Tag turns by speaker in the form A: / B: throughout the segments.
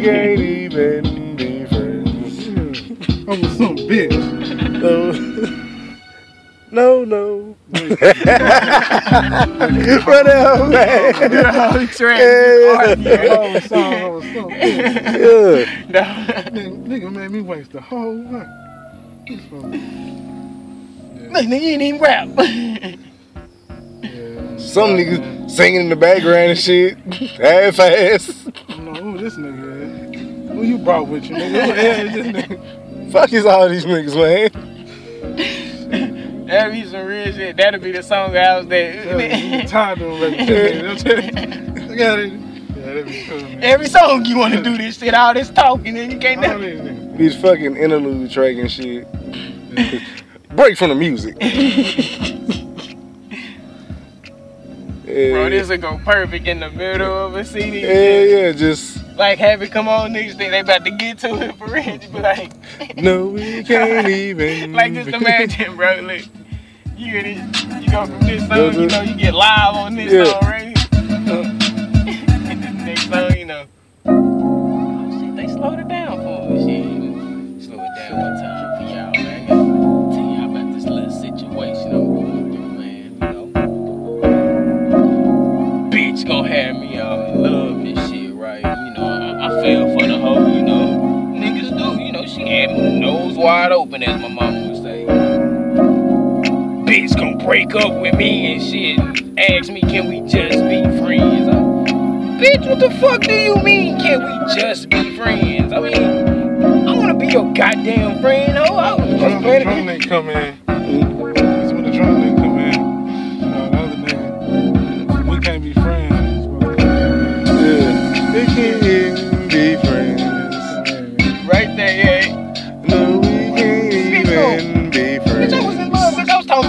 A: can't even be friends.
B: I was some bitch.
A: No, no, no. Run out, man.
C: Oh, trash.
A: Yeah.
B: I was some, I was some.
A: Yeah.
C: No.
B: Nigga, nigga made me waste the whole night. This one-
C: Look, nigga, you ain't even rap.
B: Yeah.
A: Some niggas singing in the background and shit. Half ass.
B: I don't know who this nigga is. Who you brought with you, nigga? Who the hell is this nigga?
A: Fuck is all these niggas, man.
C: That'd be some real shit. That'd be the song I was
B: Yeah,
C: there.
B: you tired of him, baby. I'm you. Look at it. Yeah, that'd cool.
C: Every song you want to do this shit, all this talking, and you can't
B: All
C: never.
B: these niggas.
A: These fucking interlude track and shit. Break from the music. Yeah,
C: Bro, this would go perfect in the middle of a CD.
A: yeah, yeah, just
C: Like, have it come on, niggas think they about to get to it for real. You be like,
A: no, we can't even.
C: like just imagine, bro. Look, you hear this, you go from this song, you uh-huh. know, you get live on this
A: Yeah.
C: song, right? Uh. and the next song, you know. She had my nose wide open, as my mama would say. Bitch gonna break up with me and shit. Ask me, can we just be friends? I'm, Bitch, what the fuck do you mean, can we just be friends? I mean, I wanna be your goddamn friend, oh. I was just
B: Drum, drum nigga come in. That's when the drum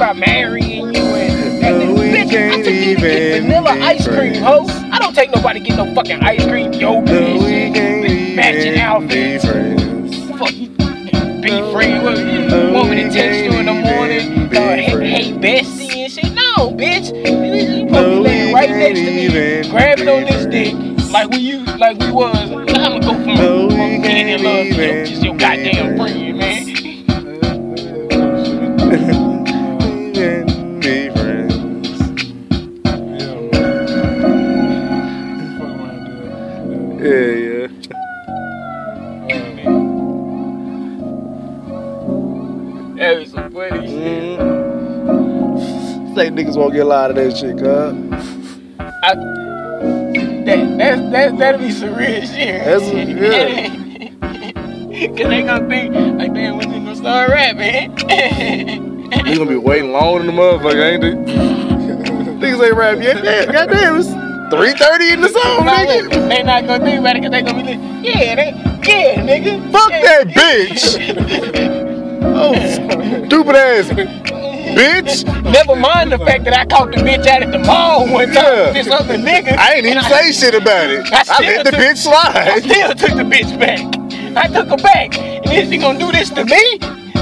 C: about marrying you and
A: No, we
C: bitch, I took you to get vanilla ice cream, ho. I don't take nobody to get no fucking ice cream, yogurt
A: No, we
C: shit.
A: can't
C: Matching outfits. Fuck you. Be
A: No,
C: friends. What, you
A: no,
C: want me to text you in the morning?
A: be
C: Uh, hey, hey, bestie and shit. No, bitch. You supposed
A: No,
C: laying right next to me, grabbing on this dick, like we used, like we was. I'ma go from,
A: No,
C: from being in love to just your goddamn friend, man. That was some funny shit.
A: Mm. Say niggas won't get a lot of that shit, cuz.
C: I, that, that's, that, that'll be some real shit.
A: That's- yeah.
C: Cause they gonna think, like, damn, when they gonna start rapping?
A: You gonna be waiting long in the motherfucker, ain't they? niggas ain't rap yet. Damn, goddamn, it's 3.30 in the song,
C: No,
A: nigga.
C: they not gonna think about it cause they gonna be like, yeah, they, yeah, nigga.
A: Fuck
C: yeah,
A: that bitch. Oh, stupid ass bitch.
C: Never mind the fact that I caught the bitch out at the mall one time
A: Yeah.
C: with this other nigga.
A: I ain't even say shit about it.
C: I
A: I, let the
C: took-
A: bitch slide.
C: I still took the bitch back. I took her back. And then she gonna do this to me?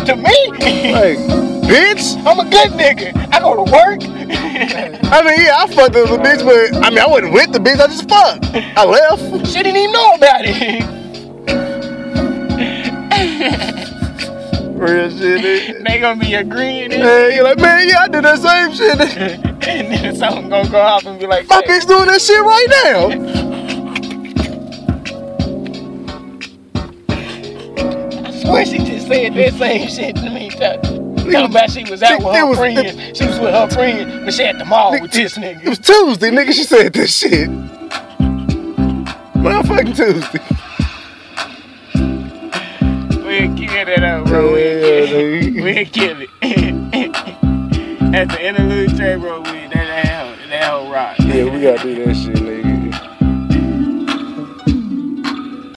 C: To me?
A: Like, bitch.
C: I'm a good nigga. I go to work.
A: I mean, yeah, I fucked up the bitch, but I mean, I wasn't with the bitch. I just fucked. I left.
C: she didn't even know about it.
A: Real shit.
C: they gonna be agreeing
A: Hey, you're like, man, yeah, I did that same shit.
C: and then something gonna go off and be like,
A: My bitch doing that shit right now.
C: I swear she just said that same shit to me. Talking about she was out with her
A: was-
C: friend. She was with her friend, but she at the mall with this nigga.
A: It was Tuesday, nigga. She said this shit. Motherfucking Tuesday.
C: That bro. We'll
A: Yeah,
C: kill it. We'll kill it. At the end of the track, bro, we that that hoe, that hoe rock.
A: Yeah, we gotta do that shit, nigga.